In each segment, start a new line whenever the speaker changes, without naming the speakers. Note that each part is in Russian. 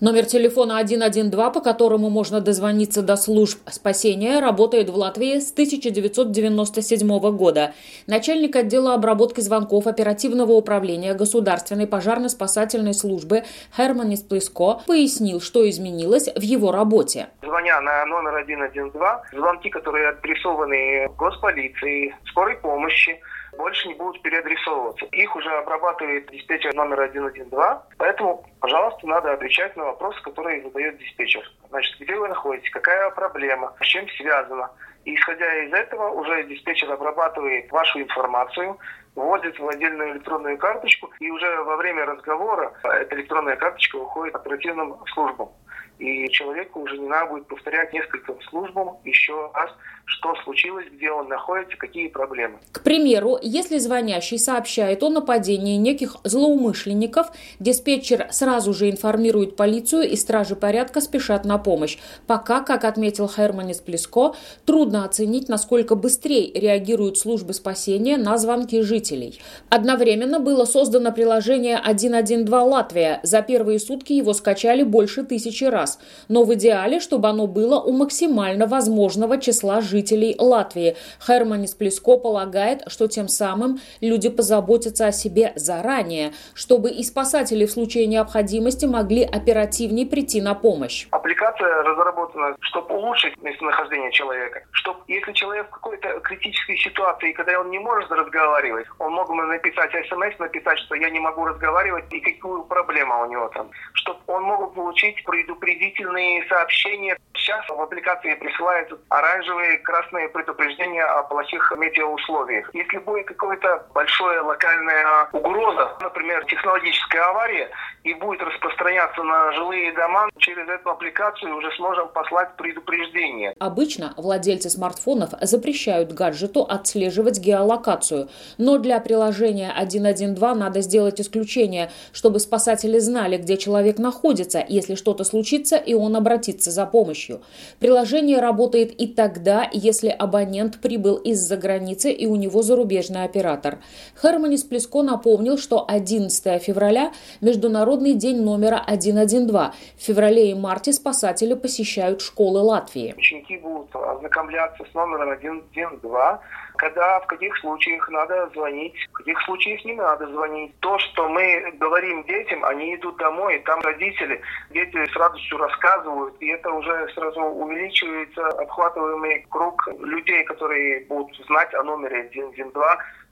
Номер телефона 112, по которому можно дозвониться до служб спасения, работает в Латвии с 1997 года. Начальник отдела обработки звонков оперативного управления Государственной пожарно-спасательной службы Херманис Плеско пояснил, что изменилось в его работе.
Звоня на номер 112, звонки, которые адресованы госполиции, скорой помощи, больше не будут переадресовываться. Их уже обрабатывает диспетчер номер 112, поэтому, пожалуйста, надо отвечать на вопросы, которые задает диспетчер. Значит, где вы находитесь, какая проблема, с чем связана. И исходя из этого, уже диспетчер обрабатывает вашу информацию, вводит в отдельную электронную карточку, и уже во время разговора эта электронная карточка уходит оперативным службам. И человеку уже не надо будет повторять несколько службам еще раз, что случилось, где он находится, какие проблемы.
К примеру, если звонящий сообщает о нападении неких злоумышленников, диспетчер сразу же информирует полицию и стражи порядка спешат на помощь. Пока, как отметил Херманис Плеско, трудно оценить, насколько быстрее реагируют службы спасения на звонки жителей. Одновременно было создано приложение 112 Латвия. За первые сутки его скачали больше тысячи раз. Но в идеале, чтобы оно было у максимально возможного числа жителей Латвии. Херманис Плеско полагает, что тем самым люди позаботятся о себе заранее, чтобы и спасатели в случае необходимости могли оперативнее прийти на помощь.
Аппликация разработана, чтобы улучшить местонахождение человека, чтобы если человек в какой-то критической ситуации, когда он не может разговаривать, он мог бы написать смс, написать, что я не могу разговаривать и какую проблему у него там, чтобы он мог получить предупредительные сообщения. Сейчас в аппликации присылают оранжевые красные предупреждения о плохих метеоусловиях. Если будет какая-то большая локальная угроза, например, технологическая авария, и будет распространяться на жилые дома, через эту аппликацию уже сможем послать предупреждение.
Обычно владельцы смартфонов запрещают гаджету отслеживать геолокацию, но для приложения 112 надо сделать исключение, чтобы спасатели знали, где человек находится, если что-то случится, и он обратится за помощью. Приложение работает и тогда, если абонент прибыл из-за границы и у него зарубежный оператор. Херманис Плеско напомнил, что 11 февраля – Международный день номера 112. В феврале и марте спасатели посещают школы Латвии.
Ученики будут ознакомляться с номером 112, когда, в каких случаях надо звонить, в каких случаях не надо звонить. То, что мы говорим детям, они идут домой, там родители, дети с радостью рассказывают, и это уже сразу увеличивается обхватываемый круг людей, которые будут знать о номере 112,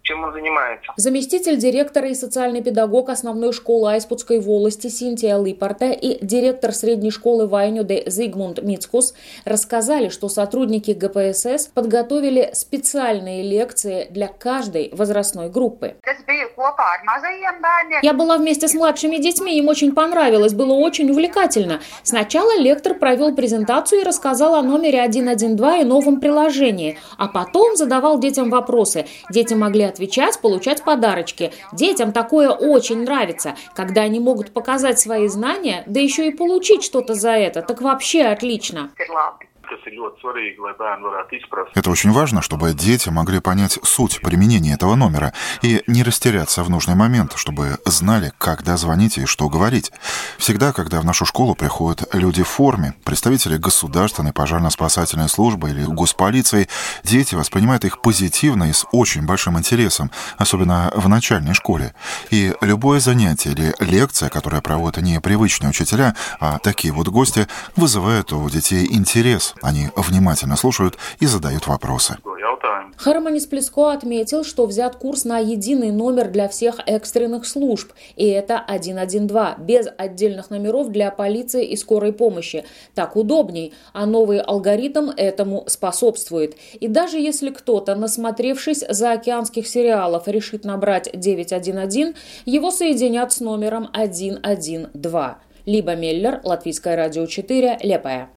чем он занимается.
Заместитель директора и социальный педагог основной школы Айспутской волости Синтия Липарта и директор средней школы Вайнюде Зигмунд Мицкус рассказали, что сотрудники ГПСС подготовили специальные лекции для каждой возрастной группы. Я была вместе с младшими детьми, им очень понравилось, было очень увлекательно. Сначала лектор провел презентацию и рассказал о номере 112 и новом приложении, а потом задавал детям вопросы. Дети могли отвечать, получать подарочки. Детям такое очень нравится, когда они могут показать свои знания, да еще и получить что-то за это, так вообще отлично.
Это очень важно, чтобы дети могли понять суть применения этого номера и не растеряться в нужный момент, чтобы знали, когда звонить и что говорить. Всегда, когда в нашу школу приходят люди в форме, представители государственной пожарно-спасательной службы или госполиции, дети воспринимают их позитивно и с очень большим интересом, особенно в начальной школе. И любое занятие или лекция, которая проводят не привычные учителя, а такие вот гости, вызывает у детей интерес, они внимательно слушают и задают вопросы.
Хармонис Плеско отметил, что взят курс на единый номер для всех экстренных служб, и это 112, без отдельных номеров для полиции и скорой помощи. Так удобней, а новый алгоритм этому способствует. И даже если кто-то, насмотревшись за океанских сериалов, решит набрать 911, его соединят с номером 112. Либо Меллер, Латвийское радио 4, Лепая.